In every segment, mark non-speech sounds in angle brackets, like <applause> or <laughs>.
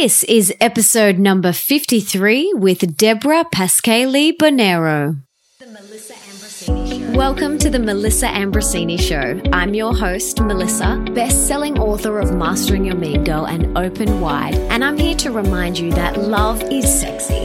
This is episode number 53 with Debra Pascali Bonaro. Welcome to the Melissa Ambrosini Show. I'm your host, Melissa, best-selling author of Mastering Your Mean Girl and Open Wide, and I'm here to remind you that love is sexy,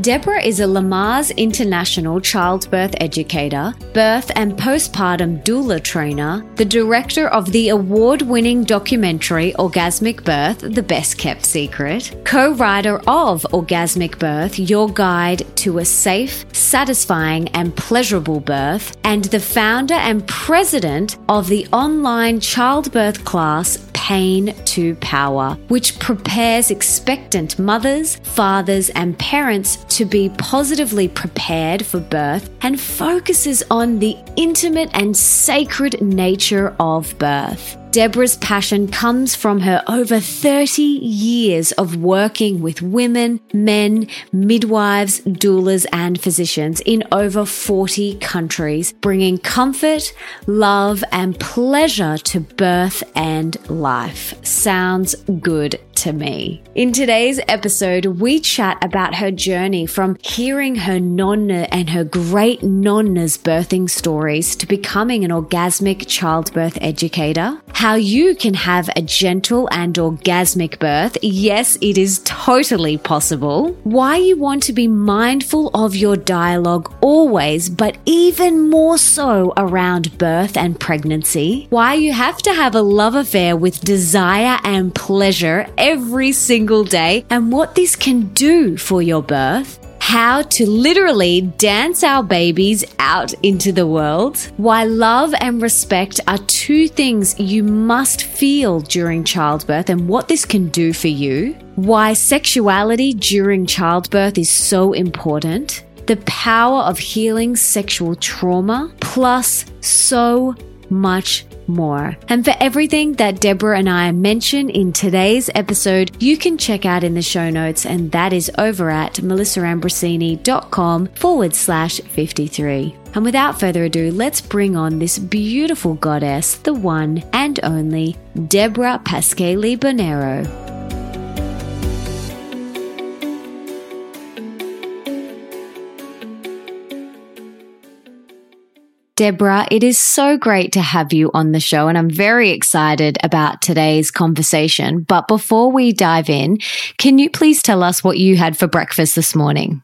Debra is a Lamaze International childbirth educator, birth and postpartum doula trainer, the director of the award winning documentary Orgasmic Birth The Best Kept Secret, co writer of Orgasmic Birth Your Guide to a Safe, Satisfying, and Pleasurable Birth, and the founder and president of the online childbirth class Pain to Power, which prepares expectant mothers, fathers, and parents to be positively prepared for birth and focuses on the intimate and sacred nature of birth. Debra's passion comes from her over 30 years of working with women, men, midwives, doulas, and physicians in over 40 countries, bringing comfort, love, and pleasure to birth and life. Sounds good to me. In today's episode, we chat about her journey from hearing her nonna and her great nonna's birthing stories to becoming an orgasmic childbirth educator, how you can have a gentle and orgasmic birth. Yes, it is totally possible. Why you want to be mindful of your dialogue always, but even more so around birth and pregnancy. Why you have to have a love affair with desire and pleasure every single day and what this can do for your birth how to literally dance our babies out into the world, why love and respect are two things you must feel during childbirth and what this can do for you, why sexuality during childbirth is so important, the power of healing sexual trauma, plus so much more. And for everything that Debra and I mention in today's episode, you can check out in the show notes, and that is over at melissaambrosini.com forward slash 53. And without further ado, let's bring on this beautiful goddess, the one and only Debra Pascali Bonaro. Debra, it is so great to have you on the show, and I'm very excited about today's conversation. But before we dive in, can you please tell us what you had for breakfast this morning?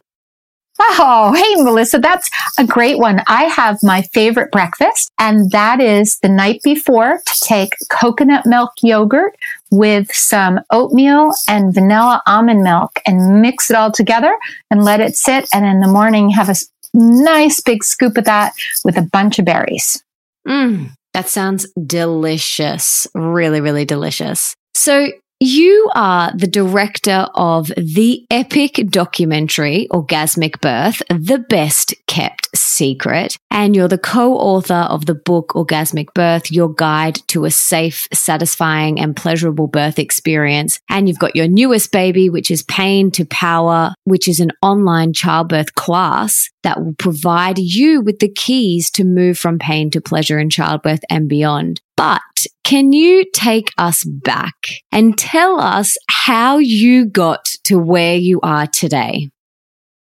Oh, hey, Melissa, that's a great one. I have my favorite breakfast, and that is the night before to take coconut milk yogurt with some oatmeal and vanilla almond milk and mix it all together and let it sit. And in the morning, have a nice big scoop of that with a bunch of berries. Mm, that sounds delicious. Really, really delicious. So you are the director of the epic documentary Orgasmic Birth, The Best Kept Secret, and you're the co-author of the book Orgasmic Birth, Your Guide to a Safe, Satisfying and Pleasurable Birth Experience. And you've got your newest baby, which is Pain to Power, which is an online childbirth class that will provide you with the keys to move from pain to pleasure in childbirth and beyond. But can you take us back and tell us how you got to where you are today?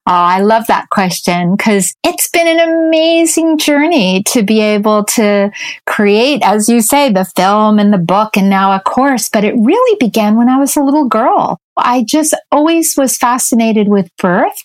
Oh, I love that question because it's been an amazing journey to be able to create, as you say, the film and the book and now a course. But it really began when I was a little girl. I just always was fascinated with birth.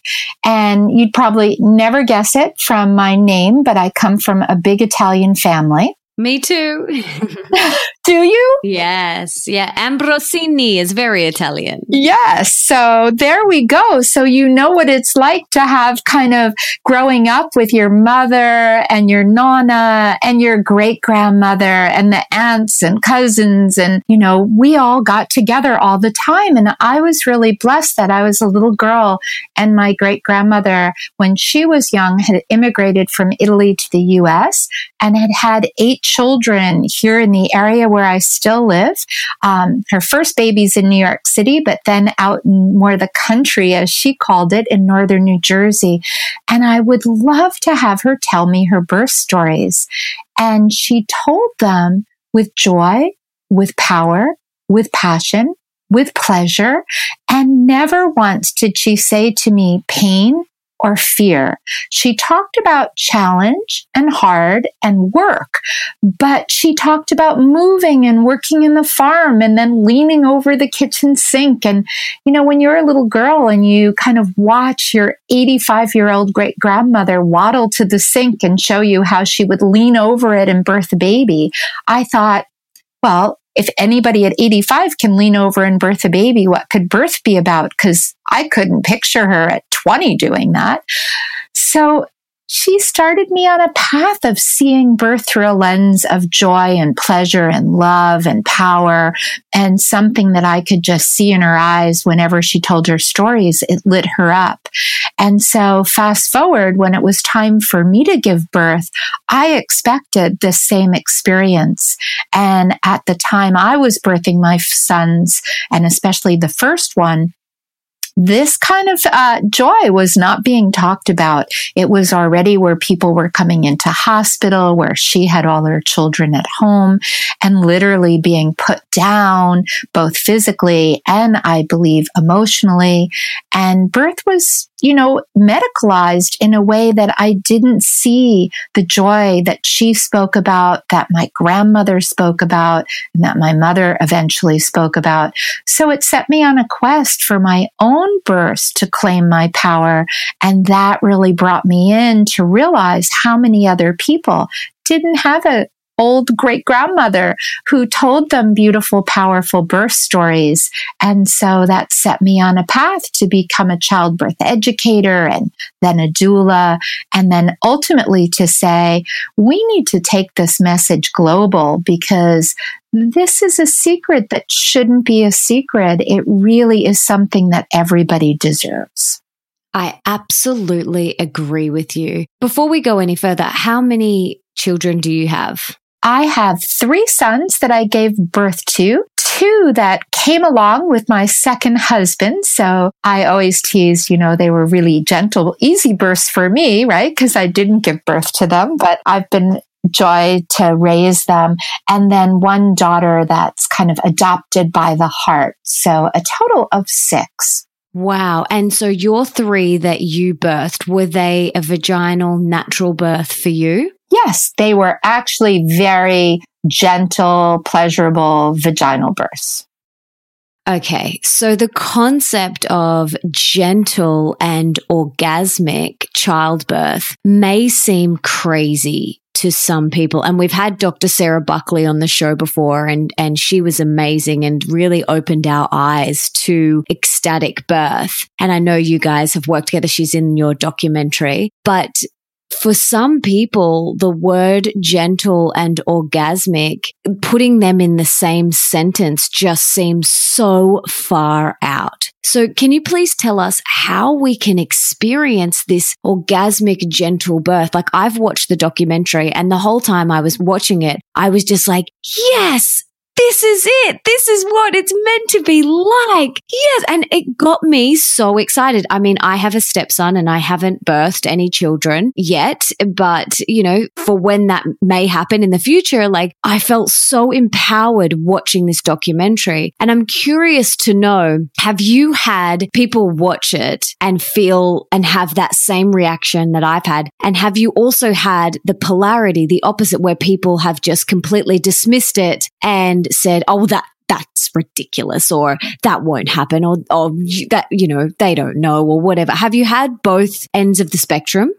And you'd probably never guess it from my name, but I come from a big Italian family. Me too. <laughs> <laughs> Do you? Yes. Yeah. Ambrosini is very Italian. Yes. So there we go. So you know what it's like to have kind of growing up with your mother and your nonna and your great grandmother and the aunts and cousins. And, you know, we all got together all the time. And I was really blessed that I was a little girl and my great grandmother, when she was young, had immigrated from Italy to the US and had had eight children here in the area where I still live. Um, her first baby's in New York City, but then out in more the country, as she called it, in northern New Jersey. And I would love to have her tell me her birth stories. And she told them with joy, with power, with passion, with pleasure. And never once did she say to me pain or fear. She talked about challenge and hard and work, but she talked about moving and working in the farm and then leaning over the kitchen sink. And, you know, when you're a little girl and you kind of watch your 85 year old great grandmother waddle to the sink and show you how she would lean over it and birth a baby, I thought, well, if anybody at 85 can lean over and birth a baby, what could birth be about? Because I couldn't picture her at 20 doing that. So she started me on a path of seeing birth through a lens of joy and pleasure and love and power and something that I could just see in her eyes whenever she told her stories. It lit her up. And so fast forward when it was time for me to give birth, I expected the same experience. And at the time I was birthing my sons and especially the first one, this kind of uh, joy was not being talked about. It was already where people were coming into hospital, where she had all her children at home and literally being put down, both physically and I believe emotionally. And birth was you know, medicalized in a way that I didn't see the joy that she spoke about, that my grandmother spoke about, and that my mother eventually spoke about. So it set me on a quest for my own birth to claim my power. And that really brought me in to realize how many other people didn't have a old great grandmother who told them beautiful, powerful birth stories. And so that set me on a path to become a childbirth educator and then a doula. And then ultimately to say, we need to take this message global because this is a secret that shouldn't be a secret. It really is something that everybody deserves. I absolutely agree with you. Before we go any further, how many children do you have? I have three sons that I gave birth to, two that came along with my second husband. So I always tease, you know, they were really gentle, easy births for me, right? Because I didn't give birth to them, but I've been joy to raise them. And then one daughter that's kind of adopted by the heart. So a total of six. Wow. And so your three that you birthed, were they a vaginal natural birth for you? Yes, they were actually very gentle, pleasurable vaginal births. Okay, so the concept of gentle and orgasmic childbirth may seem crazy to some people. And we've had Dr. Sarah Buckley on the show before and, and she was amazing and really opened our eyes to ecstatic birth. And I know you guys have worked together. She's in your documentary, but for some people, the word gentle and orgasmic, putting them in the same sentence just seems so far out. So can you please tell us how we can experience this orgasmic gentle birth? Like I've watched the documentary and the whole time I was watching it, I was just like, yes, this is it. This is what it's meant to be like. Yes. And it got me so excited. I mean, I have a stepson and I haven't birthed any children yet, but you know, for when that may happen in the future, like I felt so empowered watching this documentary. And I'm curious to know, have you had people watch it and feel and have that same reaction that I've had? And have you also had the polarity, the opposite where people have just completely dismissed it and said, oh, that, that's ridiculous or that won't happen or, or that, you know, they don't know or whatever. Have you had both ends of the spectrum?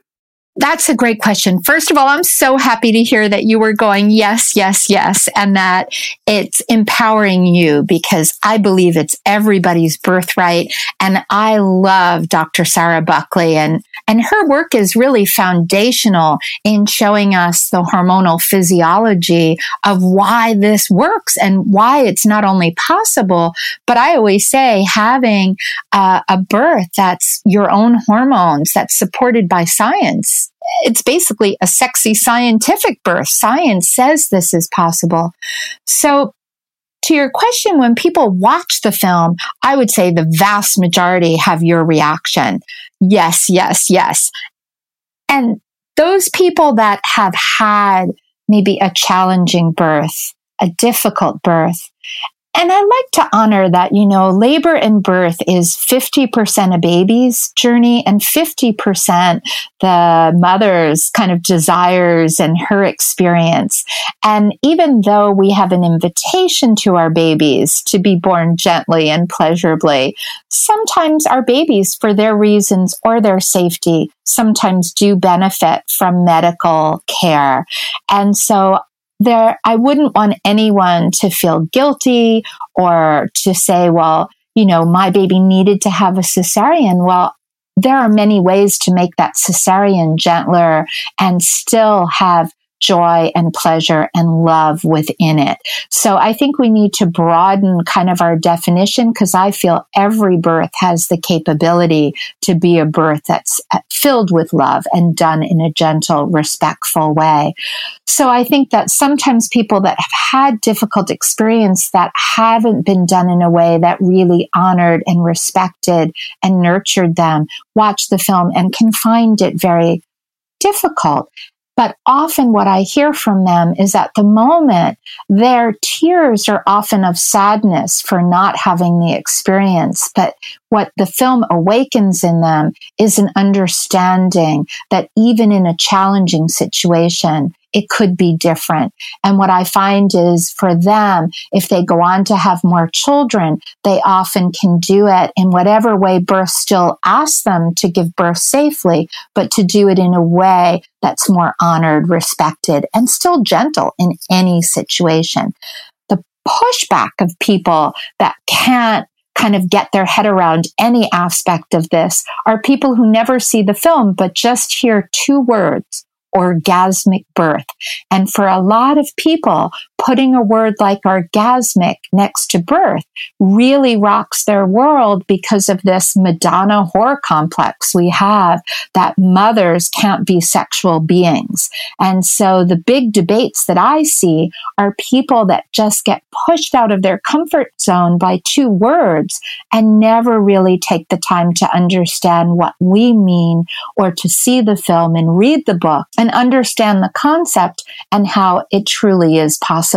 That's a great question. First of all, I'm so happy to hear that you were going, yes, yes, yes, and that it's empowering you because I believe it's everybody's birthright. And I love Dr. Sarah Buckley and, and her work is really foundational in showing us the hormonal physiology of why this works and why it's not only possible, but I always say having uh, a birth that's your own hormones that's supported by science it's basically a sexy scientific birth. Science says this is possible. So to your question, when people watch the film, I would say the vast majority have your reaction. Yes, yes, yes. And those people that have had maybe a challenging birth, a difficult birth, and I like to honor that, you know, labor and birth is 50% a baby's journey and 50% the mother's kind of desires and her experience. And even though we have an invitation to our babies to be born gently and pleasurably, sometimes our babies, for their reasons or their safety, sometimes do benefit from medical care. And so there, I wouldn't want anyone to feel guilty or to say, well, you know, my baby needed to have a cesarean. Well, there are many ways to make that cesarean gentler and still have joy and pleasure and love within it. So I think we need to broaden kind of our definition because I feel every birth has the capability to be a birth that's uh, filled with love and done in a gentle, respectful way. So I think that sometimes people that have had difficult experience that haven't been done in a way that really honored and respected and nurtured them watch the film and can find it very difficult. But often what I hear from them is at the moment, their tears are often of sadness for not having the experience. But what the film awakens in them is an understanding that even in a challenging situation, it could be different. And what I find is for them, if they go on to have more children, they often can do it in whatever way birth still asks them to give birth safely, but to do it in a way that's more honored, respected, and still gentle in any situation. The pushback of people that can't kind of get their head around any aspect of this are people who never see the film, but just hear two words orgasmic birth. And for a lot of people, putting a word like orgasmic next to birth really rocks their world because of this Madonna whore complex we have that mothers can't be sexual beings. And so the big debates that I see are people that just get pushed out of their comfort zone by two words and never really take the time to understand what we mean or to see the film and read the book and understand the concept and how it truly is possible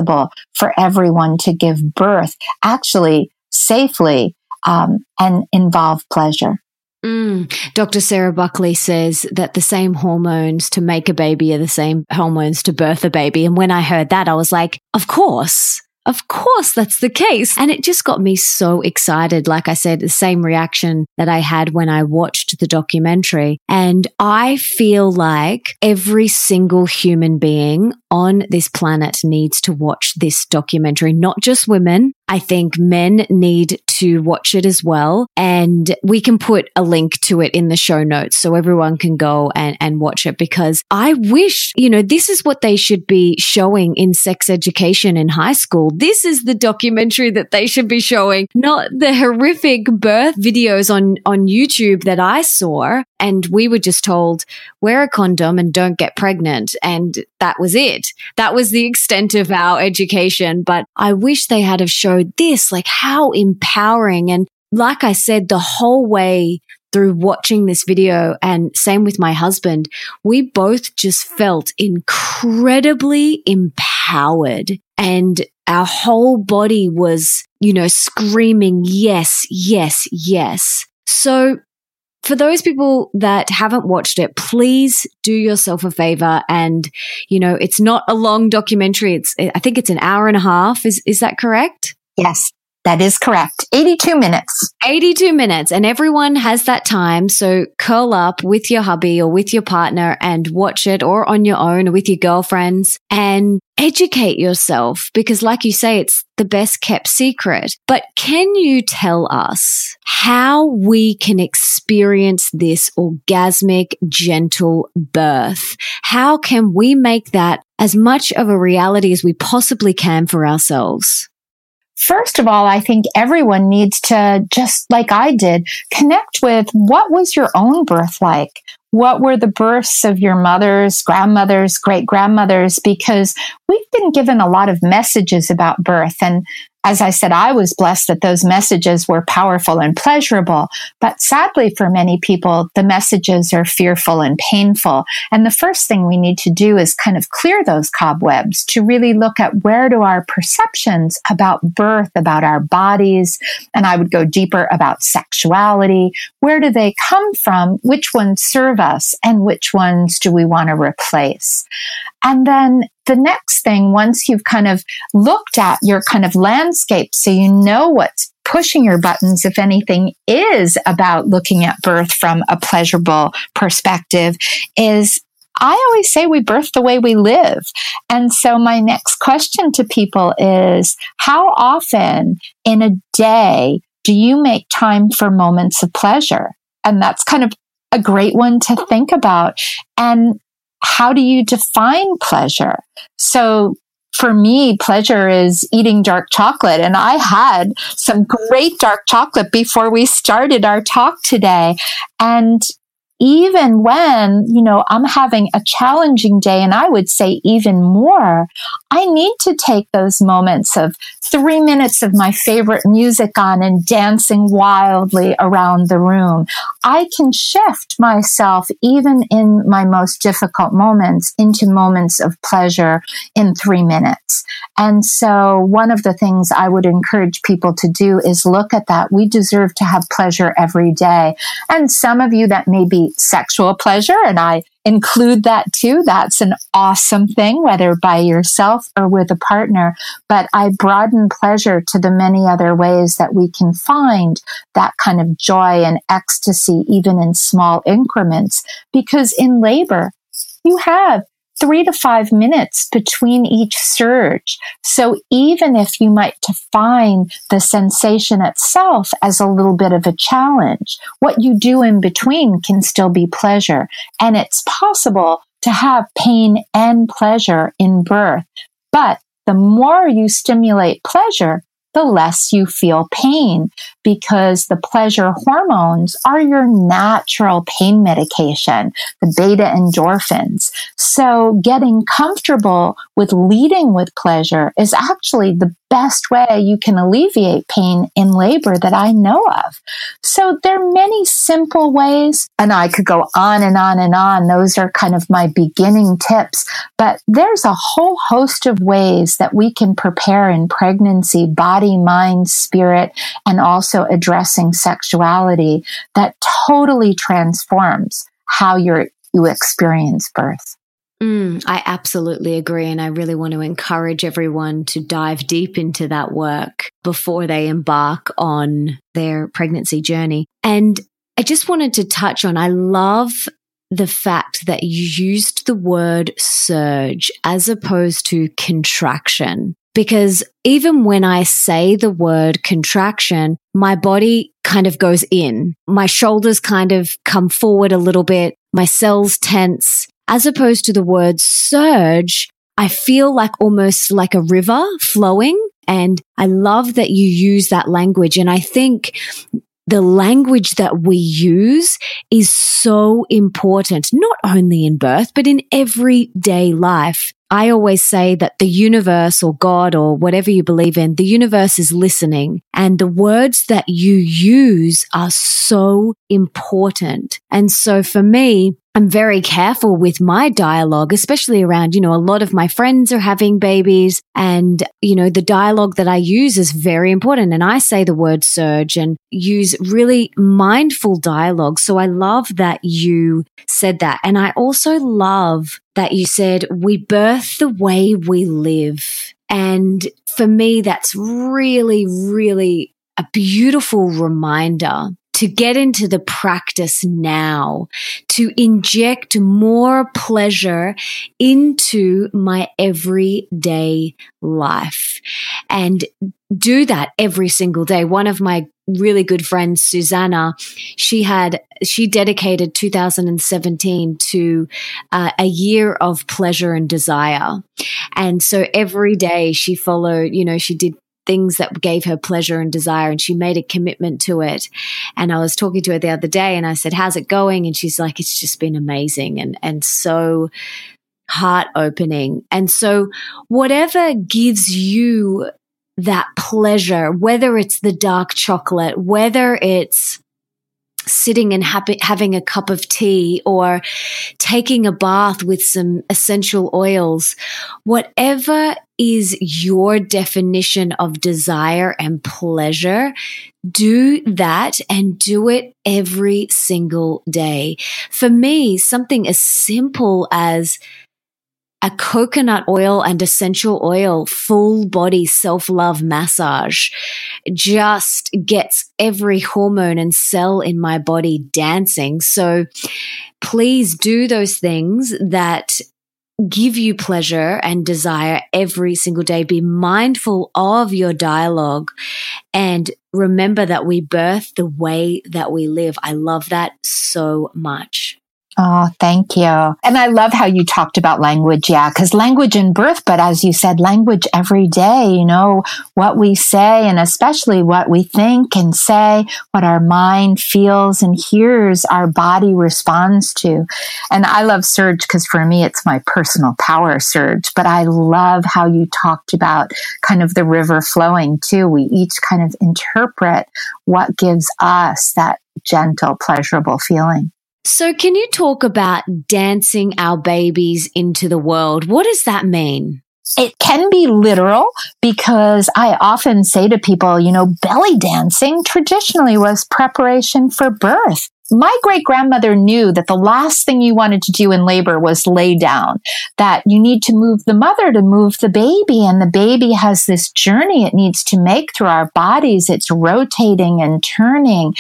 for everyone to give birth actually safely um, and involve pleasure. Mm. Dr. Sarah Buckley says that the same hormones to make a baby are the same hormones to birth a baby. And when I heard that, I was like, of course. Of course, that's the case. And it just got me so excited. Like I said, the same reaction that I had when I watched the documentary. And I feel like every single human being on this planet needs to watch this documentary, not just women. I think men need to watch it as well. And we can put a link to it in the show notes so everyone can go and, and watch it because I wish, you know, this is what they should be showing in sex education in high school. This is the documentary that they should be showing, not the horrific birth videos on, on YouTube that I saw. And we were just told, wear a condom and don't get pregnant. And that was it. That was the extent of our education. But I wish they had have showed this, like how empowering. And like I said, the whole way through watching this video and same with my husband, we both just felt incredibly empowered and our whole body was, you know, screaming, yes, yes, yes. So for those people that haven't watched it, please do yourself a favor. And, you know, it's not a long documentary. It's, I think it's an hour and a half. Is, is that correct? Yes. That is correct. 82 minutes. 82 minutes. And everyone has that time. So curl up with your hubby or with your partner and watch it or on your own with your girlfriends and educate yourself because like you say, it's the best kept secret. But can you tell us how we can experience this orgasmic, gentle birth? How can we make that as much of a reality as we possibly can for ourselves? First of all, I think everyone needs to, just like I did, connect with what was your own birth like? What were the births of your mothers, grandmothers, great grandmothers? Because we've been given a lot of messages about birth and as I said, I was blessed that those messages were powerful and pleasurable. But sadly, for many people, the messages are fearful and painful. And the first thing we need to do is kind of clear those cobwebs to really look at where do our perceptions about birth, about our bodies, and I would go deeper about sexuality. Where do they come from? Which ones serve us and which ones do we want to replace? And then the next thing, once you've kind of looked at your kind of landscape, so you know what's pushing your buttons, if anything, is about looking at birth from a pleasurable perspective, is I always say we birth the way we live. And so my next question to people is how often in a day do you make time for moments of pleasure? And that's kind of a great one to think about. And how do you define pleasure? So for me, pleasure is eating dark chocolate. And I had some great dark chocolate before we started our talk today. And even when, you know, I'm having a challenging day, and I would say even more, I need to take those moments of three minutes of my favorite music on and dancing wildly around the room. I can shift myself, even in my most difficult moments, into moments of pleasure in three minutes. And so one of the things I would encourage people to do is look at that. We deserve to have pleasure every day. And some of you that may be sexual pleasure, and I include that too. That's an awesome thing, whether by yourself or with a partner. But I broaden pleasure to the many other ways that we can find that kind of joy and ecstasy, even in small increments. Because in labor, you have three to five minutes between each surge. So even if you might define the sensation itself as a little bit of a challenge, what you do in between can still be pleasure. And it's possible to have pain and pleasure in birth. But the more you stimulate pleasure, the less you feel pain because the pleasure hormones are your natural pain medication, the beta endorphins. So getting comfortable with leading with pleasure is actually the best way you can alleviate pain in labor that I know of. So there are many simple ways, and I could go on and on and on. Those are kind of my beginning tips, but there's a whole host of ways that we can prepare in pregnancy, body, mind, spirit, and also addressing sexuality that totally transforms how you you experience birth. Mm, I absolutely agree. And I really want to encourage everyone to dive deep into that work before they embark on their pregnancy journey. And I just wanted to touch on, I love the fact that you used the word surge as opposed to contraction. Because even when I say the word contraction, my body kind of goes in. My shoulders kind of come forward a little bit. My cells tense as opposed to the word surge, I feel like almost like a river flowing. And I love that you use that language. And I think the language that we use is so important, not only in birth, but in everyday life. I always say that the universe or God or whatever you believe in, the universe is listening and the words that you use are so important. And so for me, I'm very careful with my dialogue, especially around, you know, a lot of my friends are having babies and, you know, the dialogue that I use is very important. And I say the word surge and use really mindful dialogue. So I love that you said that. And I also love that you said we birth the way we live. And for me, that's really, really a beautiful reminder to get into the practice now, to inject more pleasure into my everyday life and do that every single day. One of my really good friends, Susanna, she had, she dedicated 2017 to uh, a year of pleasure and desire. And so every day she followed, you know, she did things that gave her pleasure and desire and she made a commitment to it. And i was talking to her the other day and i said how's it going? And she's like it's just been amazing and and so heart opening and so whatever gives you that pleasure whether it's the dark chocolate whether it's sitting and happy, having a cup of tea or taking a bath with some essential oils, whatever is your definition of desire and pleasure, do that and do it every single day. For me, something as simple as a coconut oil and essential oil full body self love massage just gets every hormone and cell in my body dancing. So please do those things that give you pleasure and desire every single day. Be mindful of your dialogue and remember that we birth the way that we live. I love that so much. Oh, thank you. And I love how you talked about language. Yeah. Cause language in birth, but as you said, language every day, you know, what we say and especially what we think and say, what our mind feels and hears, our body responds to. And I love Surge because for me, it's my personal power surge, but I love how you talked about kind of the river flowing too. We each kind of interpret what gives us that gentle, pleasurable feeling. So, can you talk about dancing our babies into the world? What does that mean? It can be literal because I often say to people, you know, belly dancing traditionally was preparation for birth my great grandmother knew that the last thing you wanted to do in labor was lay down, that you need to move the mother to move the baby. And the baby has this journey it needs to make through our bodies. It's rotating and turning.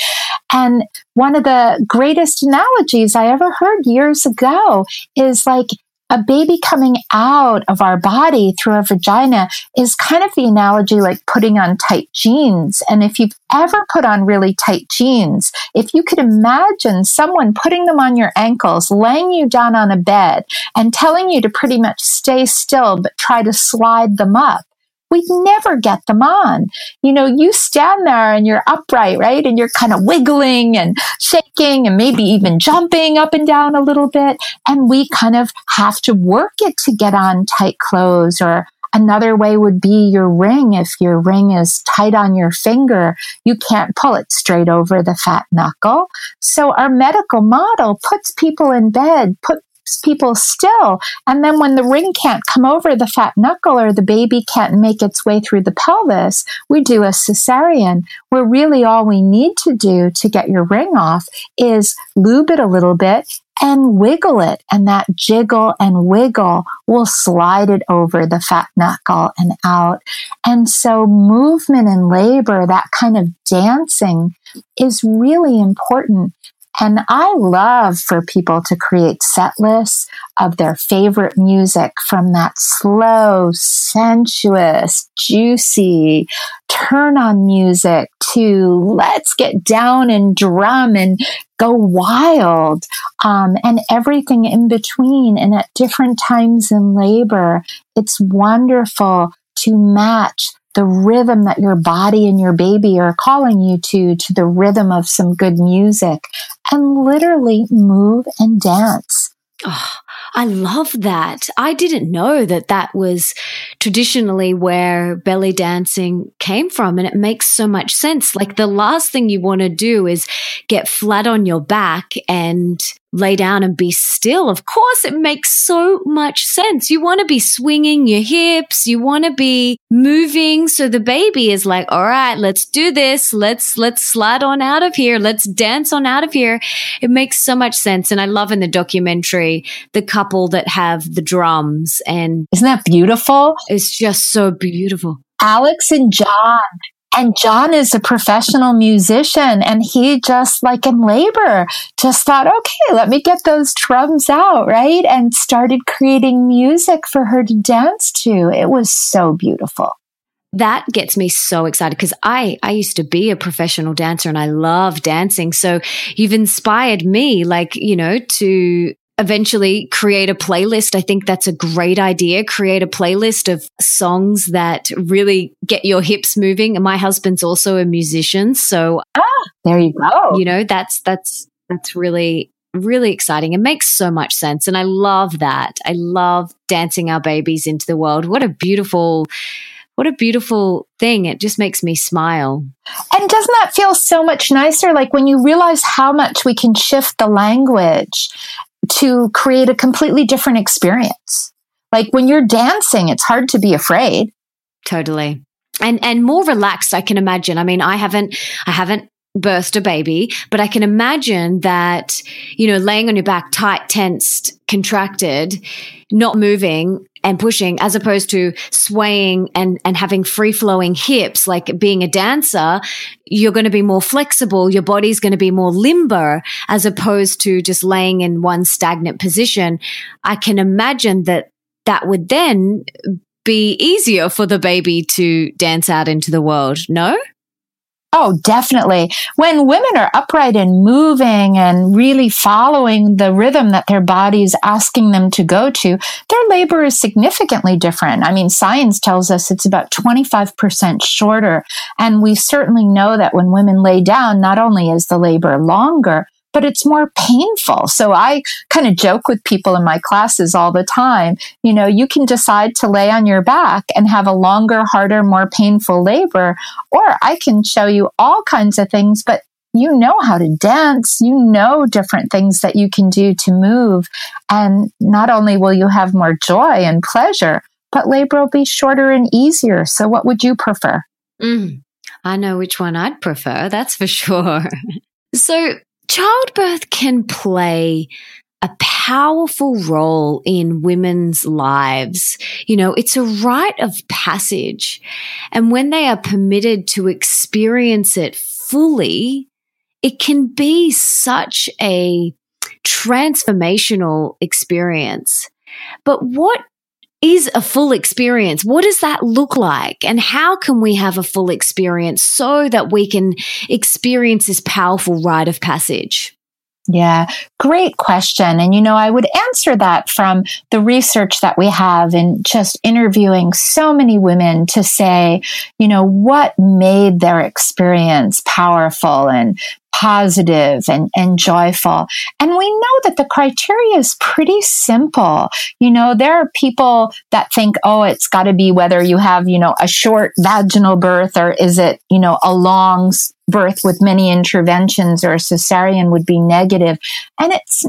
And one of the greatest analogies I ever heard years ago is like, a baby coming out of our body through our vagina is kind of the analogy like putting on tight jeans. And if you've ever put on really tight jeans, if you could imagine someone putting them on your ankles, laying you down on a bed and telling you to pretty much stay still, but try to slide them up we never get them on. You know, you stand there and you're upright, right? And you're kind of wiggling and shaking and maybe even jumping up and down a little bit. And we kind of have to work it to get on tight clothes or Another way would be your ring. If your ring is tight on your finger, you can't pull it straight over the fat knuckle. So our medical model puts people in bed, put people still. And then when the ring can't come over the fat knuckle or the baby can't make its way through the pelvis, we do a cesarean where really all we need to do to get your ring off is lube it a little bit and wiggle it. And that jiggle and wiggle will slide it over the fat knuckle and out. And so movement in labor, that kind of dancing is really important. And I love for people to create set lists of their favorite music from that slow, sensuous, juicy turn on music to let's get down and drum and go wild um, and everything in between and at different times in labor. It's wonderful to match the rhythm that your body and your baby are calling you to, to the rhythm of some good music and literally move and dance. Oh, I love that. I didn't know that that was traditionally where belly dancing came from. And it makes so much sense. Like the last thing you want to do is get flat on your back and lay down and be still. Of course, it makes so much sense. You want to be swinging your hips. You want to be moving. So the baby is like, all right, let's do this. Let's, let's slide on out of here. Let's dance on out of here. It makes so much sense. And I love in the documentary, the couple that have the drums and isn't that beautiful? It's just so beautiful. Alex and John and John is a professional musician and he just like in labor just thought, okay, let me get those drums out, right? And started creating music for her to dance to. It was so beautiful. That gets me so excited because I, I used to be a professional dancer and I love dancing. So you've inspired me, like, you know, to eventually create a playlist. I think that's a great idea. Create a playlist of songs that really get your hips moving. And my husband's also a musician. So, ah, there you go. You know, that's, that's, that's really, really exciting. It makes so much sense. And I love that. I love dancing our babies into the world. What a beautiful, what a beautiful thing. It just makes me smile. And doesn't that feel so much nicer? Like when you realize how much we can shift the language to create a completely different experience. Like when you're dancing, it's hard to be afraid. Totally. And and more relaxed, I can imagine. I mean, I haven't I haven't birthed a baby, but I can imagine that, you know, laying on your back tight, tensed, contracted, not moving and pushing as opposed to swaying and, and having free flowing hips, like being a dancer, you're going to be more flexible. Your body's going to be more limber as opposed to just laying in one stagnant position. I can imagine that that would then be easier for the baby to dance out into the world. No? Oh, definitely. When women are upright and moving and really following the rhythm that their body is asking them to go to, their labor is significantly different. I mean, science tells us it's about 25% shorter. And we certainly know that when women lay down, not only is the labor longer, but it's more painful. So I kind of joke with people in my classes all the time. You know, you can decide to lay on your back and have a longer, harder, more painful labor, or I can show you all kinds of things, but you know how to dance. You know different things that you can do to move. And not only will you have more joy and pleasure, but labor will be shorter and easier. So what would you prefer? Mm, I know which one I'd prefer. That's for <laughs> sure. So childbirth can play a powerful role in women's lives. You know, it's a rite of passage. And when they are permitted to experience it fully, it can be such a transformational experience. But what is a full experience? What does that look like? And how can we have a full experience so that we can experience this powerful rite of passage? Yeah, great question. And, you know, I would answer that from the research that we have in just interviewing so many women to say, you know, what made their experience powerful and positive and, and joyful. And we know that the criteria is pretty simple. You know, there are people that think, oh, it's got to be whether you have, you know, a short vaginal birth or is it, you know, a long birth with many interventions or a cesarean would be negative. And it's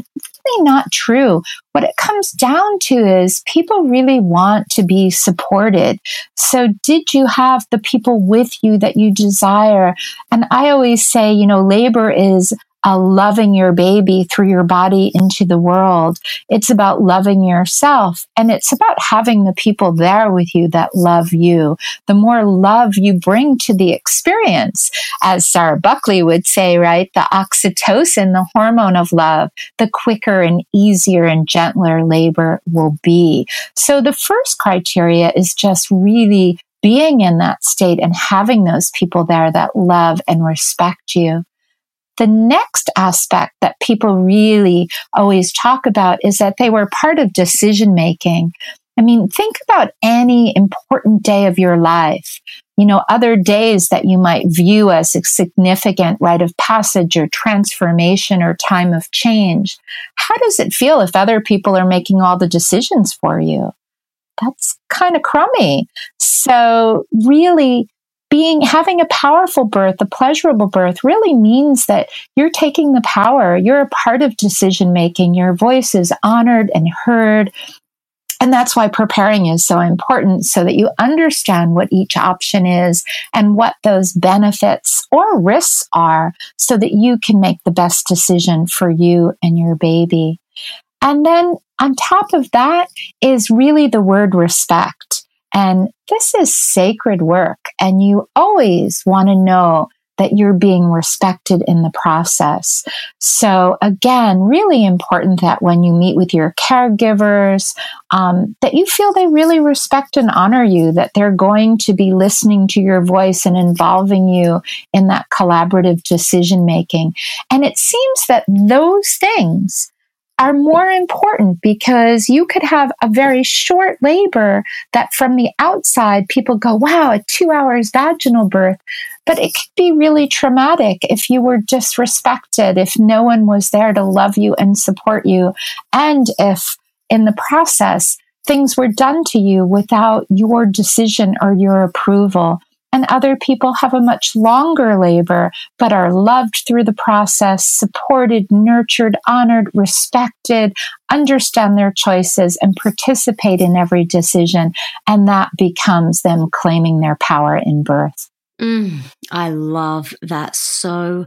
really not true. What it comes down to is people really want to be supported. So did you have the people with you that you desire? And I always say, you know, labor is uh, loving your baby through your body into the world. It's about loving yourself and it's about having the people there with you that love you. The more love you bring to the experience, as Sarah Buckley would say, right? The oxytocin, the hormone of love, the quicker and easier and gentler labor will be. So the first criteria is just really being in that state and having those people there that love and respect you. The next aspect that people really always talk about is that they were part of decision making. I mean, think about any important day of your life. You know, other days that you might view as a significant rite of passage or transformation or time of change. How does it feel if other people are making all the decisions for you? That's kind of crummy. So really being having a powerful birth, a pleasurable birth really means that you're taking the power. You're a part of decision making. Your voice is honored and heard. And that's why preparing is so important so that you understand what each option is and what those benefits or risks are so that you can make the best decision for you and your baby. And then on top of that is really the word respect. And this is sacred work. And you always want to know that you're being respected in the process. So again, really important that when you meet with your caregivers, um, that you feel they really respect and honor you, that they're going to be listening to your voice and involving you in that collaborative decision making. And it seems that those things are more important because you could have a very short labor that from the outside people go, wow, a two hours vaginal birth. But it could be really traumatic if you were disrespected, if no one was there to love you and support you, and if in the process things were done to you without your decision or your approval and other people have a much longer labor, but are loved through the process, supported, nurtured, honored, respected, understand their choices, and participate in every decision. And that becomes them claiming their power in birth. Mm, I love that so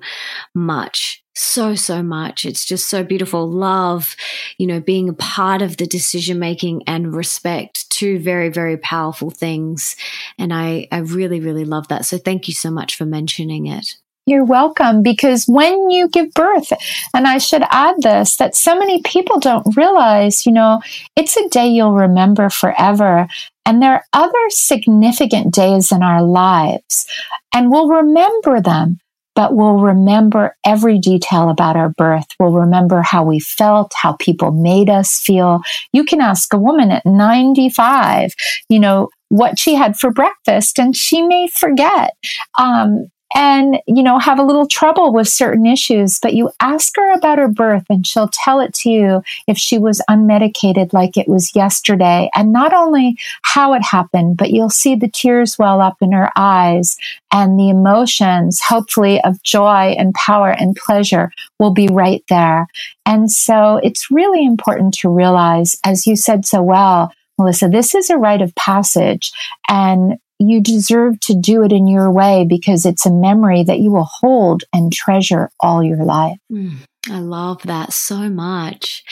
much. So, so much. It's just so beautiful. Love, you know, being a part of the decision making and respect, two very, very powerful things. And I, I really, really love that. So thank you so much for mentioning it. You're welcome because when you give birth, and I should add this, that so many people don't realize, you know, it's a day you'll remember forever. And there are other significant days in our lives, and we'll remember them, but we'll remember every detail about our birth. We'll remember how we felt, how people made us feel. You can ask a woman at 95, you know, what she had for breakfast, and she may forget. Um, and, you know, have a little trouble with certain issues, but you ask her about her birth and she'll tell it to you if she was unmedicated like it was yesterday. And not only how it happened, but you'll see the tears well up in her eyes and the emotions, hopefully of joy and power and pleasure will be right there. And so it's really important to realize, as you said so well, Melissa, this is a rite of passage and you deserve to do it in your way because it's a memory that you will hold and treasure all your life. Mm, I love that so much.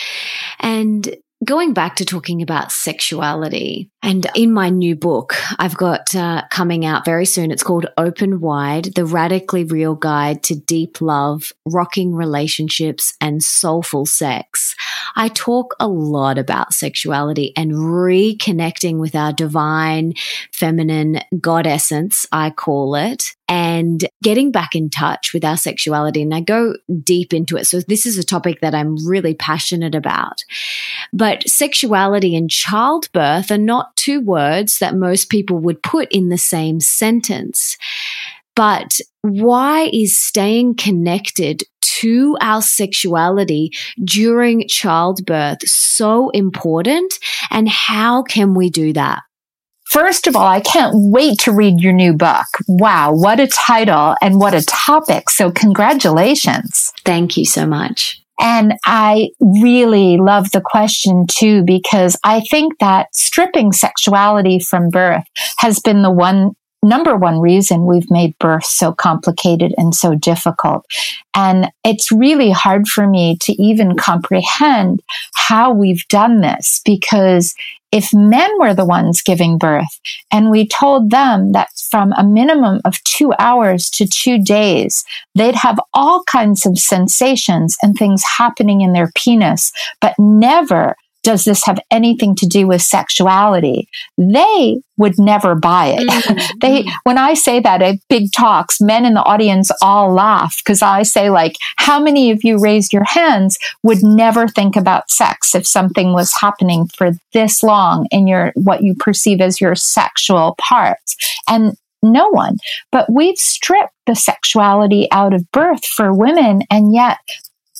And going back to talking about sexuality, and in my new book, I've got uh, coming out very soon. It's called Open Wide The Radically Real Guide to Deep Love, Rocking Relationships, and Soulful Sex. I talk a lot about sexuality and reconnecting with our divine feminine God essence, I call it, and getting back in touch with our sexuality. And I go deep into it. So this is a topic that I'm really passionate about. But sexuality and childbirth are not two words that most people would put in the same sentence. But why is staying connected to our sexuality during childbirth so important? And how can we do that? First of all, I can't wait to read your new book. Wow, what a title and what a topic. So congratulations. Thank you so much. And I really love the question too, because I think that stripping sexuality from birth has been the one number one reason we've made birth so complicated and so difficult. And it's really hard for me to even comprehend how we've done this because if men were the ones giving birth and we told them that from a minimum of two hours to two days, they'd have all kinds of sensations and things happening in their penis, but never does this have anything to do with sexuality? They would never buy it. Mm-hmm. <laughs> they, when I say that at big talks, men in the audience all laugh because I say like, how many of you raised your hands would never think about sex if something was happening for this long in your, what you perceive as your sexual parts? And no one. But we've stripped the sexuality out of birth for women, and yet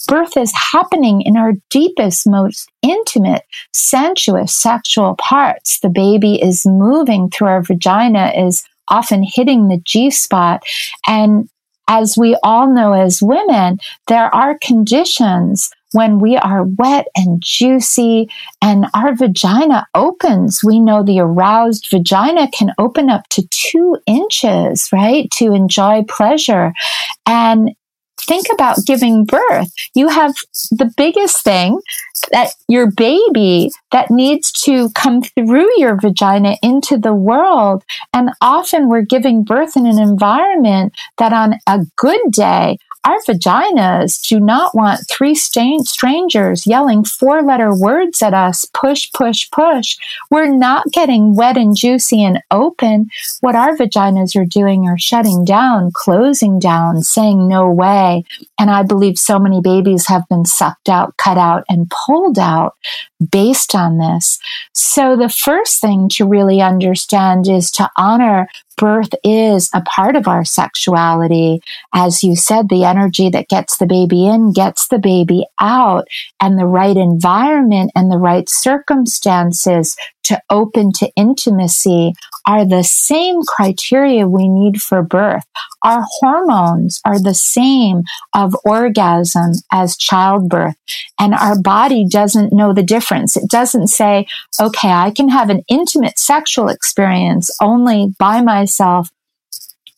birth is happening in our deepest, most intimate, sensuous sexual parts. The baby is moving through our vagina, is often hitting the G spot. And as we all know as women, there are conditions when we are wet and juicy and our vagina opens. We know the aroused vagina can open up to two inches, right? To enjoy pleasure. And think about giving birth. You have the biggest thing that your baby that needs to come through your vagina into the world. And often we're giving birth in an environment that on a good day, our vaginas do not want three strangers yelling four letter words at us push, push, push. We're not getting wet and juicy and open. What our vaginas are doing are shutting down, closing down, saying no way. And I believe so many babies have been sucked out, cut out, and pulled out based on this. So the first thing to really understand is to honor birth is a part of our sexuality. As you said, the energy that gets the baby in gets the baby out and the right environment and the right circumstances to open to intimacy are the same criteria we need for birth. Our hormones are the same of orgasm as childbirth and our body doesn't know the difference. It doesn't say, okay, I can have an intimate sexual experience only by myself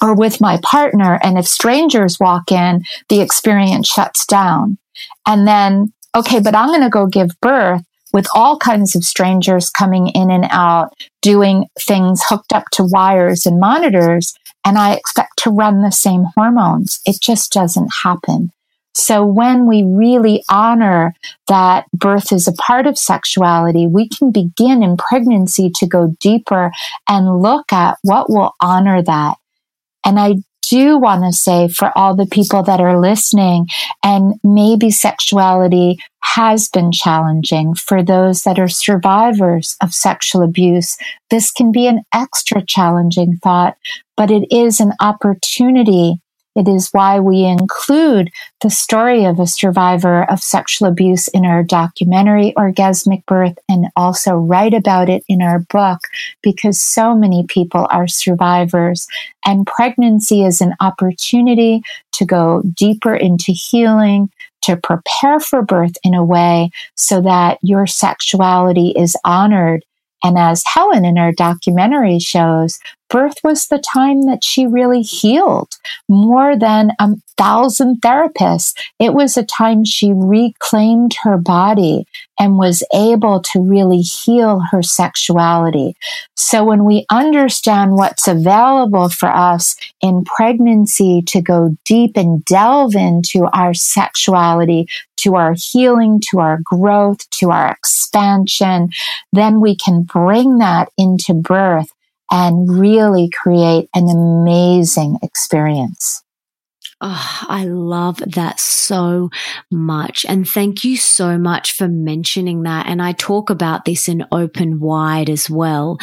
or with my partner. And if strangers walk in, the experience shuts down. And then, okay, but I'm going to go give birth with all kinds of strangers coming in and out, doing things hooked up to wires and monitors, and I expect to run the same hormones. It just doesn't happen. So when we really honor that birth is a part of sexuality, we can begin in pregnancy to go deeper and look at what will honor that. And I do want to say for all the people that are listening, and maybe sexuality has been challenging for those that are survivors of sexual abuse, this can be an extra challenging thought, but it is an opportunity it is why we include the story of a survivor of sexual abuse in our documentary, Orgasmic Birth, and also write about it in our book because so many people are survivors. And pregnancy is an opportunity to go deeper into healing, to prepare for birth in a way so that your sexuality is honored. And as Helen in our documentary shows, birth was the time that she really healed more than a thousand therapists. It was a time she reclaimed her body and was able to really heal her sexuality. So when we understand what's available for us in pregnancy to go deep and delve into our sexuality, to our healing, to our growth, to our expansion, then we can bring that into birth and really create an amazing experience. Oh, I love that so much. And thank you so much for mentioning that. And I talk about this in open wide as well,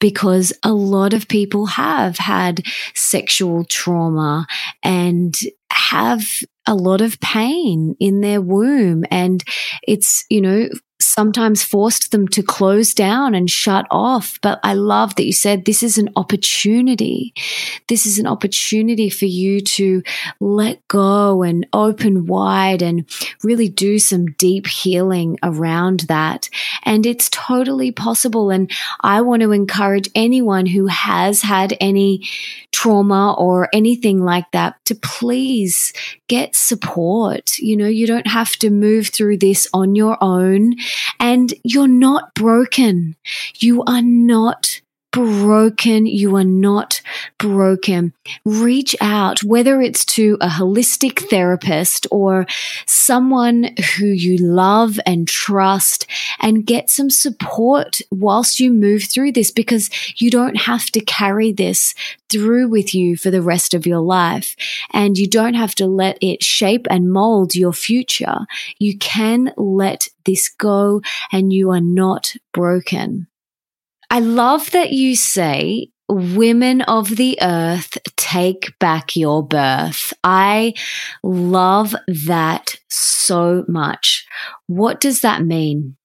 because a lot of people have had sexual trauma and have a lot of pain in their womb. And it's, you know, sometimes forced them to close down and shut off. But I love that you said this is an opportunity. This is an opportunity for you to let go and open wide and really do some deep healing around that. And it's totally possible. And I want to encourage anyone who has had any trauma or anything like that to please get support. You know, you don't have to move through this on your own and you're not broken. You are not broken. You are not broken. Reach out, whether it's to a holistic therapist or someone who you love and trust and get some support whilst you move through this because you don't have to carry this through with you for the rest of your life and you don't have to let it shape and mold your future. You can let this go and you are not broken. I love that you say, Women of the earth, take back your birth. I love that so much. What does that mean?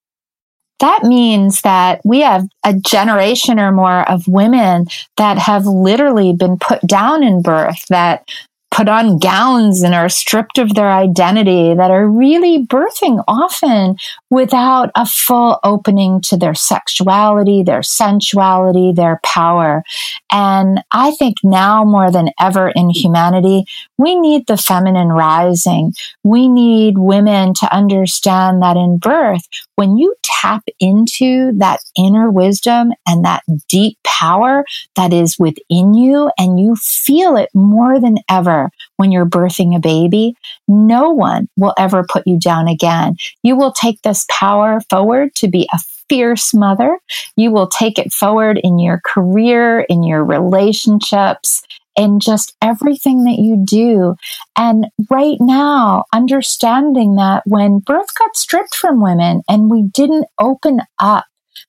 that means that we have a generation or more of women that have literally been put down in birth, that put on gowns and are stripped of their identity, that are really birthing often without a full opening to their sexuality, their sensuality, their power. And I think now more than ever in humanity, we need the feminine rising. We need women to understand that in birth, when you tap into that inner wisdom and that deep power that is within you and you feel it more than ever when you're birthing a baby, no one will ever put you down again. You will take this power forward to be a fierce mother. You will take it forward in your career, in your relationships, in just everything that you do. And right now, understanding that when birth got stripped from women and we didn't open up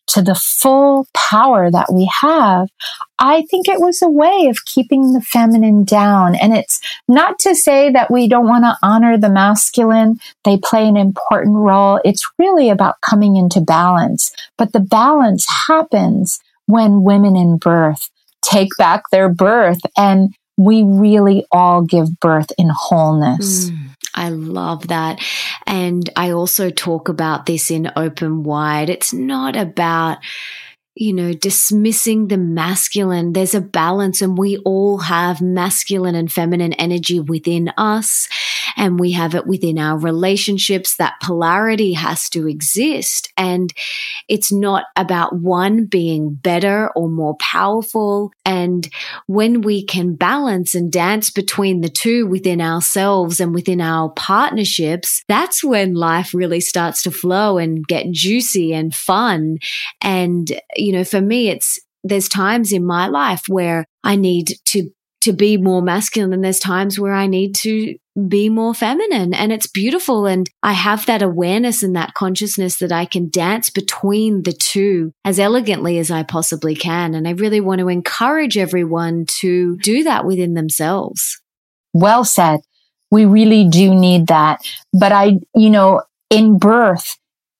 to the full power that we have, I think it was a way of keeping the feminine down. And it's not to say that we don't want to honor the masculine. They play an important role. It's really about coming into balance. But the balance happens when women in birth take back their birth and we really all give birth in wholeness. Mm. I love that. And I also talk about this in Open Wide. It's not about you know, dismissing the masculine. There's a balance and we all have masculine and feminine energy within us and we have it within our relationships. That polarity has to exist. And it's not about one being better or more powerful. And when we can balance and dance between the two within ourselves and within our partnerships, that's when life really starts to flow and get juicy and fun. And, you know, for me, it's, there's times in my life where I need to to be more masculine and there's times where I need to be more feminine and it's beautiful and I have that awareness and that consciousness that I can dance between the two as elegantly as I possibly can and I really want to encourage everyone to do that within themselves. Well said. We really do need that. But I, you know, in birth,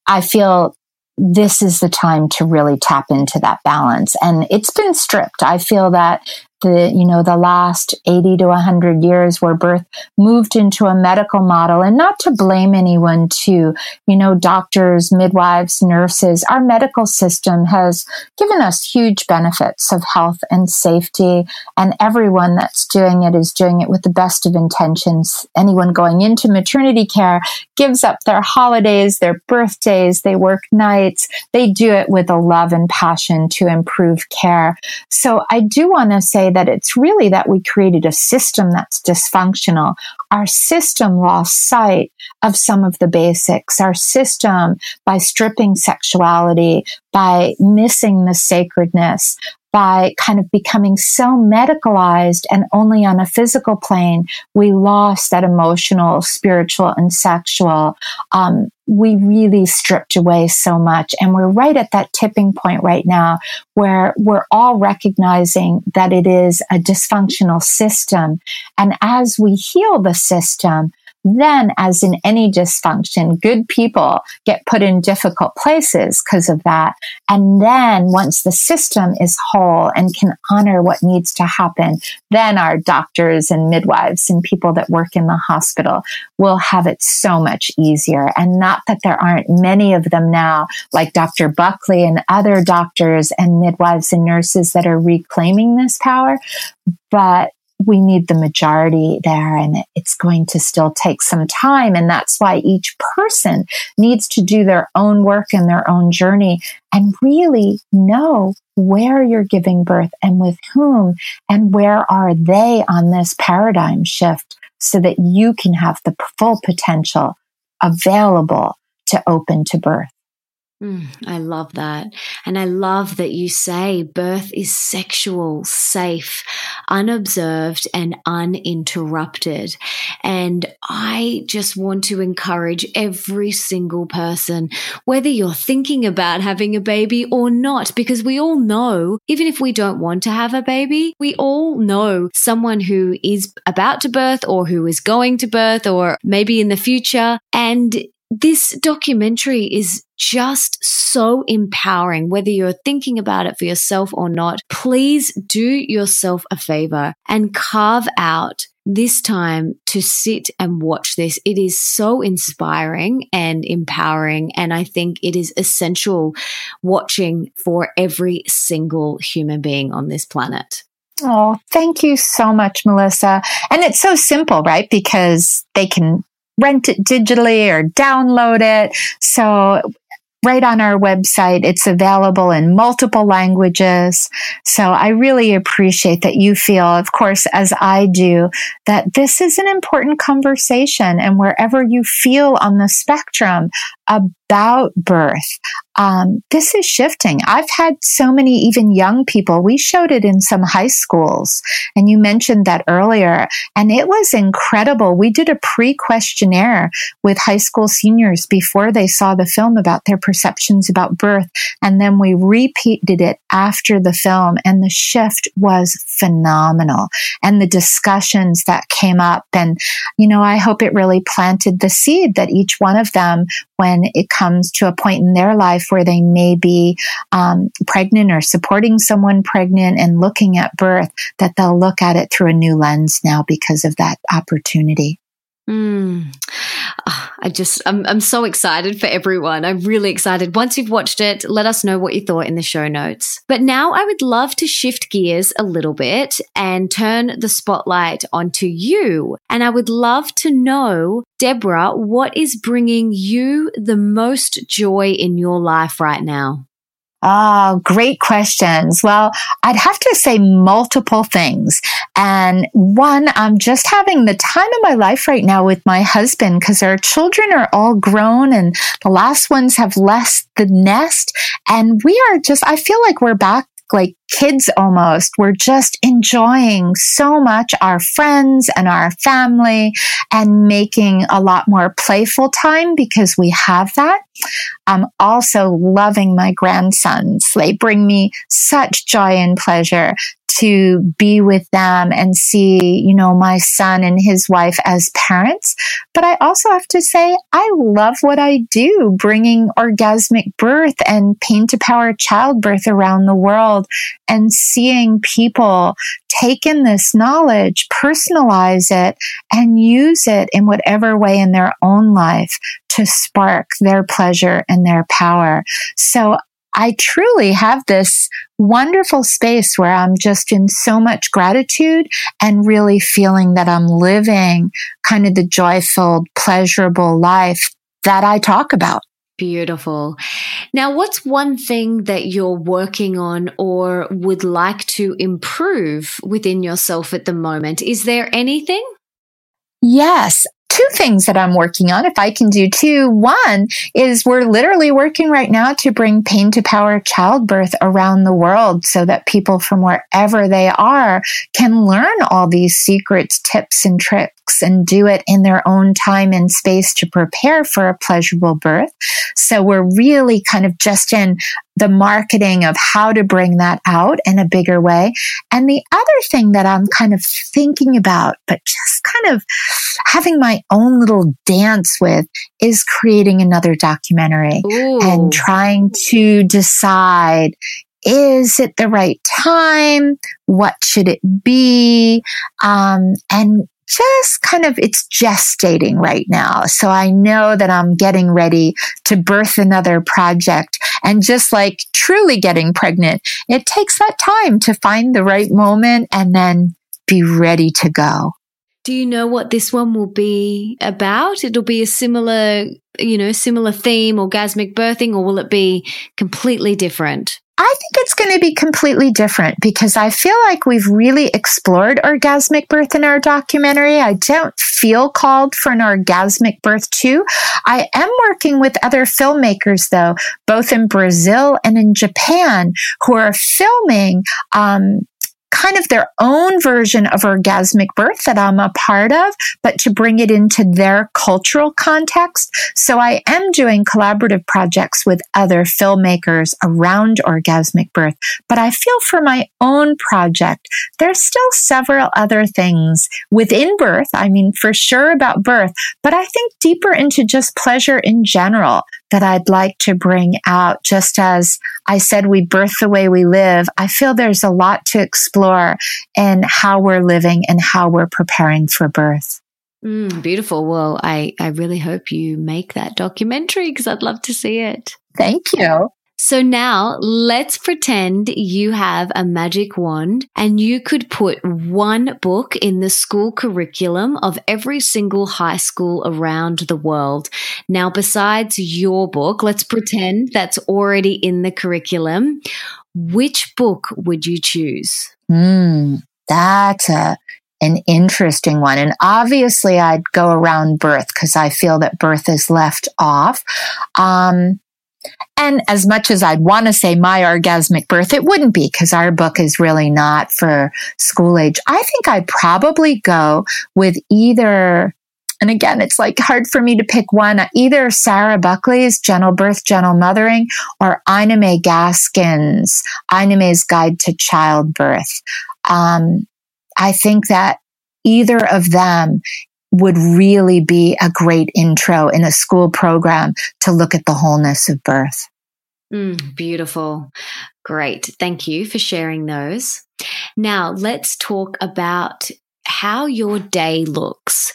I feel this is the time to really tap into that balance. And it's been stripped. I feel that the you know the last 80 to 100 years where birth moved into a medical model. And not to blame anyone too you know doctors midwives nurses our medical system has given us huge benefits of health and safety. And everyone that's doing it is doing it with the best of intentions. Anyone going into maternity care gives up their holidays their birthdays they work nights. They do it with a love and passion to improve care. So i do want to say that it's really that we created a system that's dysfunctional. Our system lost sight of some of the basics. Our system, by stripping sexuality, by missing the sacredness, by kind of becoming so medicalized and only on a physical plane, we lost that emotional, spiritual, and sexual. Um, we really stripped away so much. And we're right at that tipping point right now where we're all recognizing that it is a dysfunctional system. And as we heal the system, then, as in any dysfunction, good people get put in difficult places because of that. And then once the system is whole and can honor what needs to happen, then our doctors and midwives and people that work in the hospital will have it so much easier. And not that there aren't many of them now, like Dr. Buckley and other doctors and midwives and nurses that are reclaiming this power, but we need the majority there and it's going to still take some time. And that's why each person needs to do their own work and their own journey and really know where you're giving birth and with whom and where are they on this paradigm shift so that you can have the full potential available to open to birth. Mm, I love that. And I love that you say birth is sexual, safe, unobserved, and uninterrupted. And I just want to encourage every single person, whether you're thinking about having a baby or not, because we all know, even if we don't want to have a baby, we all know someone who is about to birth or who is going to birth or maybe in the future. And this documentary is just so empowering, whether you're thinking about it for yourself or not. Please do yourself a favor and carve out this time to sit and watch this. It is so inspiring and empowering. And I think it is essential watching for every single human being on this planet. Oh, thank you so much, Melissa. And it's so simple, right? Because they can rent it digitally or download it. So right on our website. It's available in multiple languages. So I really appreciate that you feel, of course, as I do, that this is an important conversation and wherever you feel on the spectrum about birth, um, this is shifting. I've had so many, even young people. We showed it in some high schools, and you mentioned that earlier, and it was incredible. We did a pre questionnaire with high school seniors before they saw the film about their perceptions about birth, and then we repeated it after the film, and the shift was phenomenal. And the discussions that came up, and you know, I hope it really planted the seed that each one of them, when it comes to a point in their life where they may be um, pregnant or supporting someone pregnant and looking at birth, that they'll look at it through a new lens now because of that opportunity. Mm. I just, I'm, I'm so excited for everyone. I'm really excited. Once you've watched it, let us know what you thought in the show notes. But now I would love to shift gears a little bit and turn the spotlight onto you. And I would love to know, Debra, what is bringing you the most joy in your life right now? Oh, great questions. Well, I'd have to say multiple things. And one, I'm just having the time of my life right now with my husband because our children are all grown and the last ones have left the nest. And we are just, I feel like we're back like kids almost. We're just enjoying so much our friends and our family and making a lot more playful time because we have that. I'm also loving my grandsons. They bring me such joy and pleasure to be with them and see, you know, my son and his wife as parents. But I also have to say, I love what I do, bringing orgasmic birth and pain to power childbirth around the world and seeing people take in this knowledge, personalize it, and use it in whatever way in their own life to spark their pleasure and their power. So I truly have this wonderful space where I'm just in so much gratitude and really feeling that I'm living kind of the joyful, pleasurable life that I talk about. Beautiful. Now, what's one thing that you're working on or would like to improve within yourself at the moment? Is there anything? Yes, two things that I'm working on. If I can do two, one is we're literally working right now to bring pain to power childbirth around the world so that people from wherever they are can learn all these secrets, tips, and tricks and do it in their own time and space to prepare for a pleasurable birth. So we're really kind of just in the marketing of how to bring that out in a bigger way. And the other thing that I'm kind of thinking about, but just kind of having my own little dance with is creating another documentary Ooh. and trying to decide, is it the right time? What should it be? Um, and just kind of it's gestating right now. So I know that I'm getting ready to birth another project. And just like truly getting pregnant, it takes that time to find the right moment and then be ready to go. Do you know what this one will be about? It'll be a similar, you know, similar theme, orgasmic birthing, or will it be completely different? I think it's going to be completely different because I feel like we've really explored orgasmic birth in our documentary. I don't feel called for an orgasmic birth too. I am working with other filmmakers though, both in Brazil and in Japan who are filming, um, kind of their own version of orgasmic birth that I'm a part of, but to bring it into their cultural context. So I am doing collaborative projects with other filmmakers around orgasmic birth. But I feel for my own project, there's still several other things within birth. I mean, for sure about birth, but I think deeper into just pleasure in general that I'd like to bring out. Just as I said, we birth the way we live. I feel there's a lot to explore in how we're living and how we're preparing for birth. Mm, beautiful. Well, I, I really hope you make that documentary because I'd love to see it. Thank you. So now let's pretend you have a magic wand and you could put one book in the school curriculum of every single high school around the world. Now, besides your book, let's pretend that's already in the curriculum. Which book would you choose? Hmm, that's a, an interesting one. And obviously, I'd go around birth because I feel that birth is left off. Um, and as much as I'd want to say my orgasmic birth, it wouldn't be because our book is really not for school age. I think I'd probably go with either, and again, it's like hard for me to pick one, either Sarah Buckley's Gentle Birth, Gentle Mothering or Ina May Gaskin's Ina May's Guide to Childbirth. Um, I think that either of them would really be a great intro in a school program to look at the wholeness of birth. Mm, beautiful. Great. Thank you for sharing those. Now let's talk about how your day looks.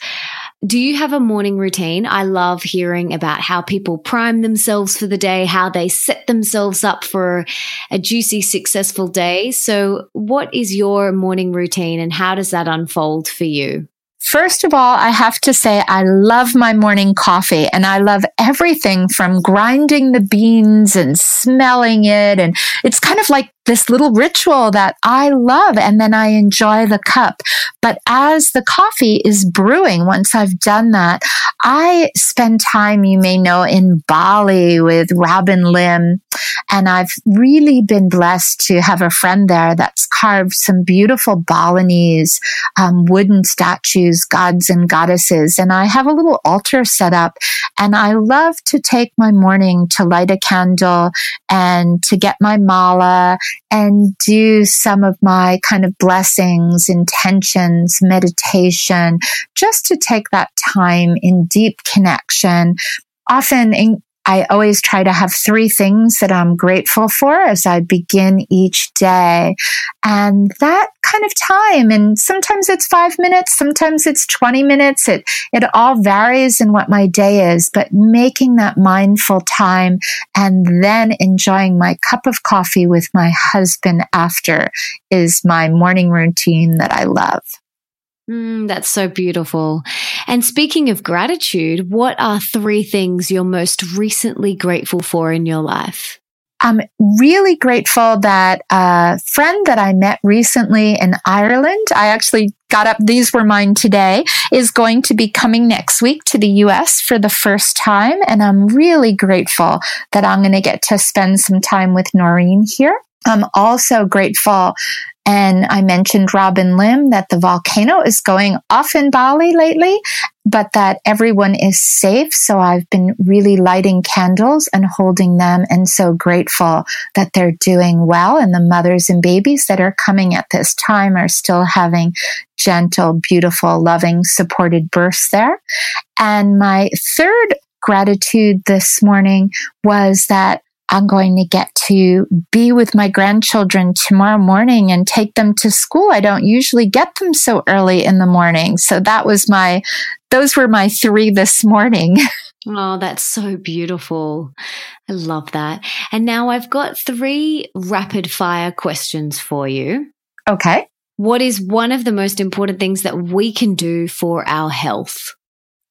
Do you have a morning routine? I love hearing about how people prime themselves for the day, how they set themselves up for a juicy, successful day. So, what is your morning routine and how does that unfold for you? First of all, I have to say I love my morning coffee and I love everything from grinding the beans and smelling it. And it's kind of like this little ritual that I love and then I enjoy the cup. But as the coffee is brewing, once I've done that, I spend time, you may know, in Bali with Robin Lim. And I've really been blessed to have a friend there that's carved some beautiful Balinese um, wooden statues, gods and goddesses. And I have a little altar set up and I love to take my morning to light a candle and to get my mala and do some of my kind of blessings, intentions, meditation, just to take that time in deep connection. Often in, I always try to have three things that I'm grateful for as I begin each day. And that kind of time, and sometimes it's five minutes, sometimes it's 20 minutes. It, it all varies in what my day is, but making that mindful time and then enjoying my cup of coffee with my husband after is my morning routine that I love. Mm, that's so beautiful. And speaking of gratitude, what are three things you're most recently grateful for in your life? I'm really grateful that a friend that I met recently in Ireland, I actually got up, these were mine today, is going to be coming next week to the US for the first time. And I'm really grateful that I'm going to get to spend some time with Noreen here. I'm also grateful and I mentioned Robin Lim that the volcano is going off in Bali lately, but that everyone is safe. So I've been really lighting candles and holding them and so grateful that they're doing well. And the mothers and babies that are coming at this time are still having gentle, beautiful, loving, supported births there. And my third gratitude this morning was that I'm going to get to be with my grandchildren tomorrow morning and take them to school. I don't usually get them so early in the morning. So that was my, those were my three this morning. <laughs> Oh, that's so beautiful. I love that. And now I've got three rapid fire questions for you. Okay. What is one of the most important things that we can do for our health?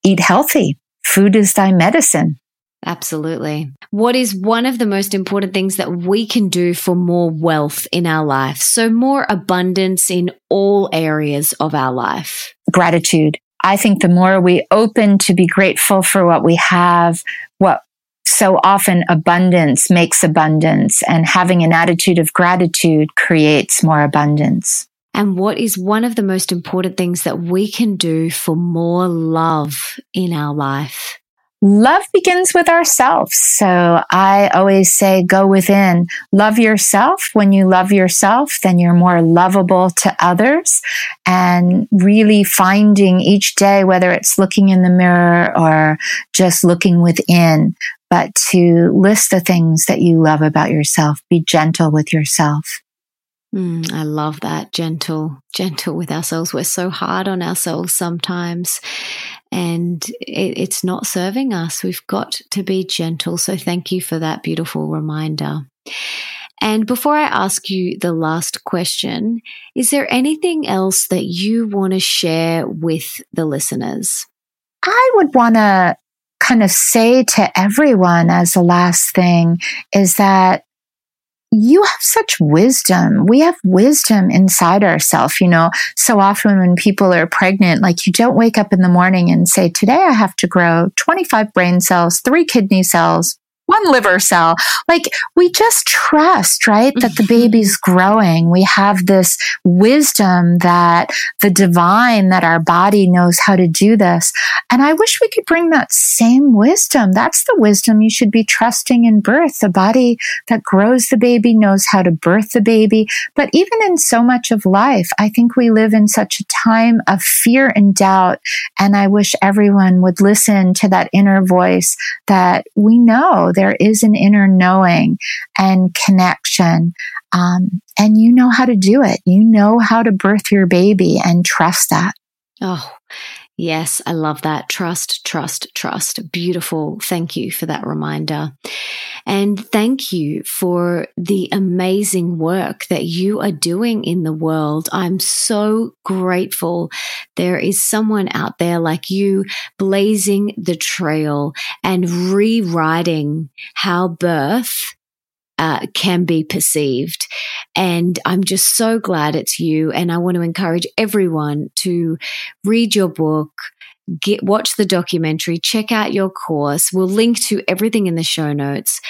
Eat healthy. Food is thy medicine. Absolutely. What is one of the most important things that we can do for more wealth in our life? So, more abundance in all areas of our life. Gratitude. I think the more we open to be grateful for what we have, what so often abundance makes abundance, and having an attitude of gratitude creates more abundance. And what is one of the most important things that we can do for more love in our life? Love begins with ourselves. So I always say, go within, love yourself. When you love yourself, then you're more lovable to others and really finding each day, whether it's looking in the mirror or just looking within, but to list the things that you love about yourself. Be gentle with yourself. Mm, I love that. Gentle, gentle with ourselves. We're so hard on ourselves sometimes and it, it's not serving us. We've got to be gentle. So thank you for that beautiful reminder. And before I ask you the last question, is there anything else that you want to share with the listeners? I would want to kind of say to everyone as the last thing is that you have such wisdom. We have wisdom inside ourselves. You know, so often when people are pregnant, like you don't wake up in the morning and say, today I have to grow 25 brain cells, three kidney cells, one liver cell. Like we just trust, right? That the mm-hmm. baby's growing. We have this wisdom that the divine, that our body knows how to do this. And I wish we could bring that same wisdom. That's the wisdom you should be trusting in birth. The body that grows the baby knows how to birth the baby. But even in so much of life, I think we live in such a time of fear and doubt. And I wish everyone would listen to that inner voice that we know there is an inner knowing and connection. Um, and you know how to do it. You know how to birth your baby and trust that. Oh, Yes, I love that. Trust, trust, trust. Beautiful. Thank you for that reminder. And thank you for the amazing work that you are doing in the world. I'm so grateful there is someone out there like you blazing the trail and rewriting how birth uh, can be perceived. And I'm just so glad it's you. And I want to encourage everyone to read your book. Get, watch the documentary, check out your course. We'll link to everything in the show notes.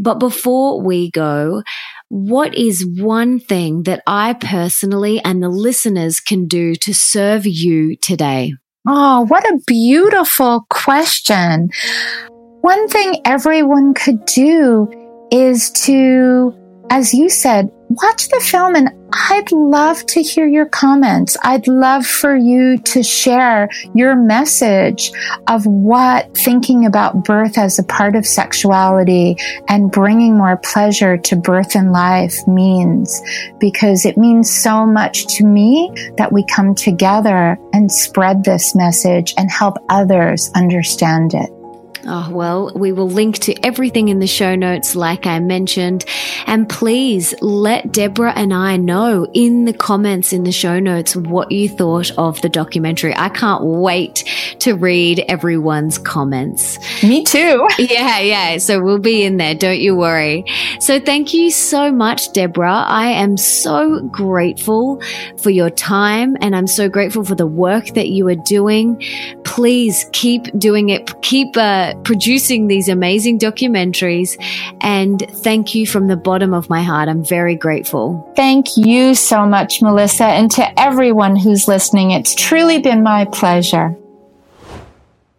But before we go, what is one thing that I personally and the listeners can do to serve you today? Oh, what a beautiful question. One thing everyone could do is to, as you said, watch the film and I'd love to hear your comments. I'd love for you to share your message of what thinking about birth as a part of sexuality and bringing more pleasure to birth and life means because it means so much to me that we come together and spread this message and help others understand it. Oh, well, we will link to everything in the show notes, like I mentioned. And please let Debra and I know in the comments in the show notes what you thought of the documentary. I can't wait to read everyone's comments. Me too. <laughs> Yeah, yeah. So we'll be in there. Don't you worry. So thank you so much, Debra. I am so grateful for your time and I'm so grateful for the work that you are doing. Please keep doing it. Keep, uh, producing these amazing documentaries. And thank you from the bottom of my heart. I'm very grateful. Thank you so much, Melissa. And to everyone who's listening, it's truly been my pleasure.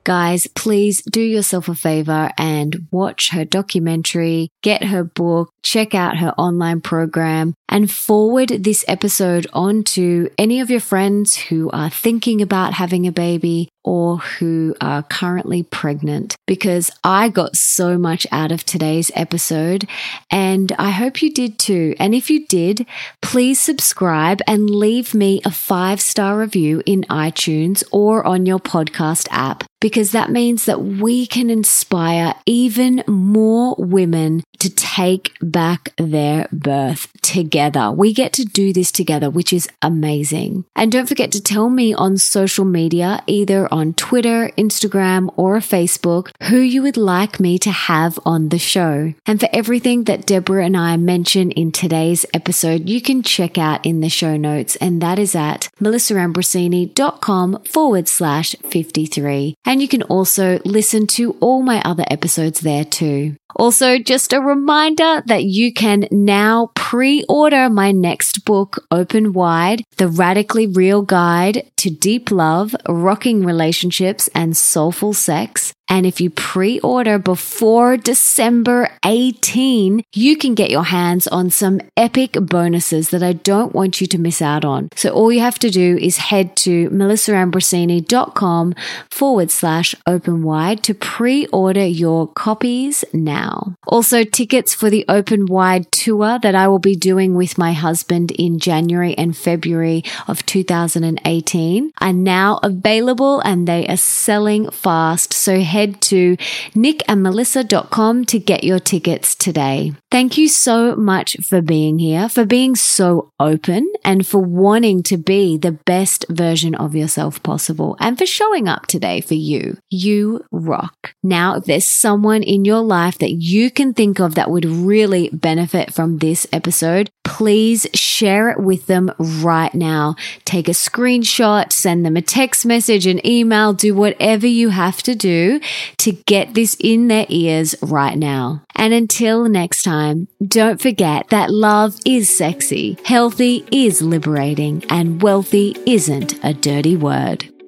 Guys, please do yourself a favor and watch her documentary, get her book, check out her online program, and forward this episode on to any of your friends who are thinking about having a baby or who are currently pregnant because I got so much out of today's episode and I hope you did too. And if you did, please subscribe and leave me a five star review in iTunes or on your podcast app because that means that we can inspire even more women to take back their birth together. We get to do this together, which is amazing. And don't forget to tell me on social media, either on Twitter, Instagram, or Facebook, who you would like me to have on the show. And for everything that Debra and I mention in today's episode, you can check out in the show notes, and that is at melissaambrosini.com forward slash 53. And you can also listen to all my other episodes there too. Also, just a reminder that you can now pre-order my next book, Open Wide, The Radically Real Guide to Deep Love, Rocking Relationships, and Soulful Sex. And if you pre order before December 18, you can get your hands on some epic bonuses that I don't want you to miss out on. So all you have to do is head to melissaambrosini.com forward slash open wide to pre order your copies now. Also, tickets for the open wide tour that I will be doing with my husband in January and February of 2018 are now available and they are selling fast. So head to nickandmelissa.com to get your tickets today. Thank you so much for being here, for being so open and for wanting to be the best version of yourself possible and for showing up today for you. You rock. Now, if there's someone in your life that you can think of that would really benefit from this episode, please share it with them right now. Take a screenshot, send them a text message, an email, do whatever you have to do to get this in their ears right now. And until next time, don't forget that love is sexy, healthy is liberating, and wealthy isn't a dirty word.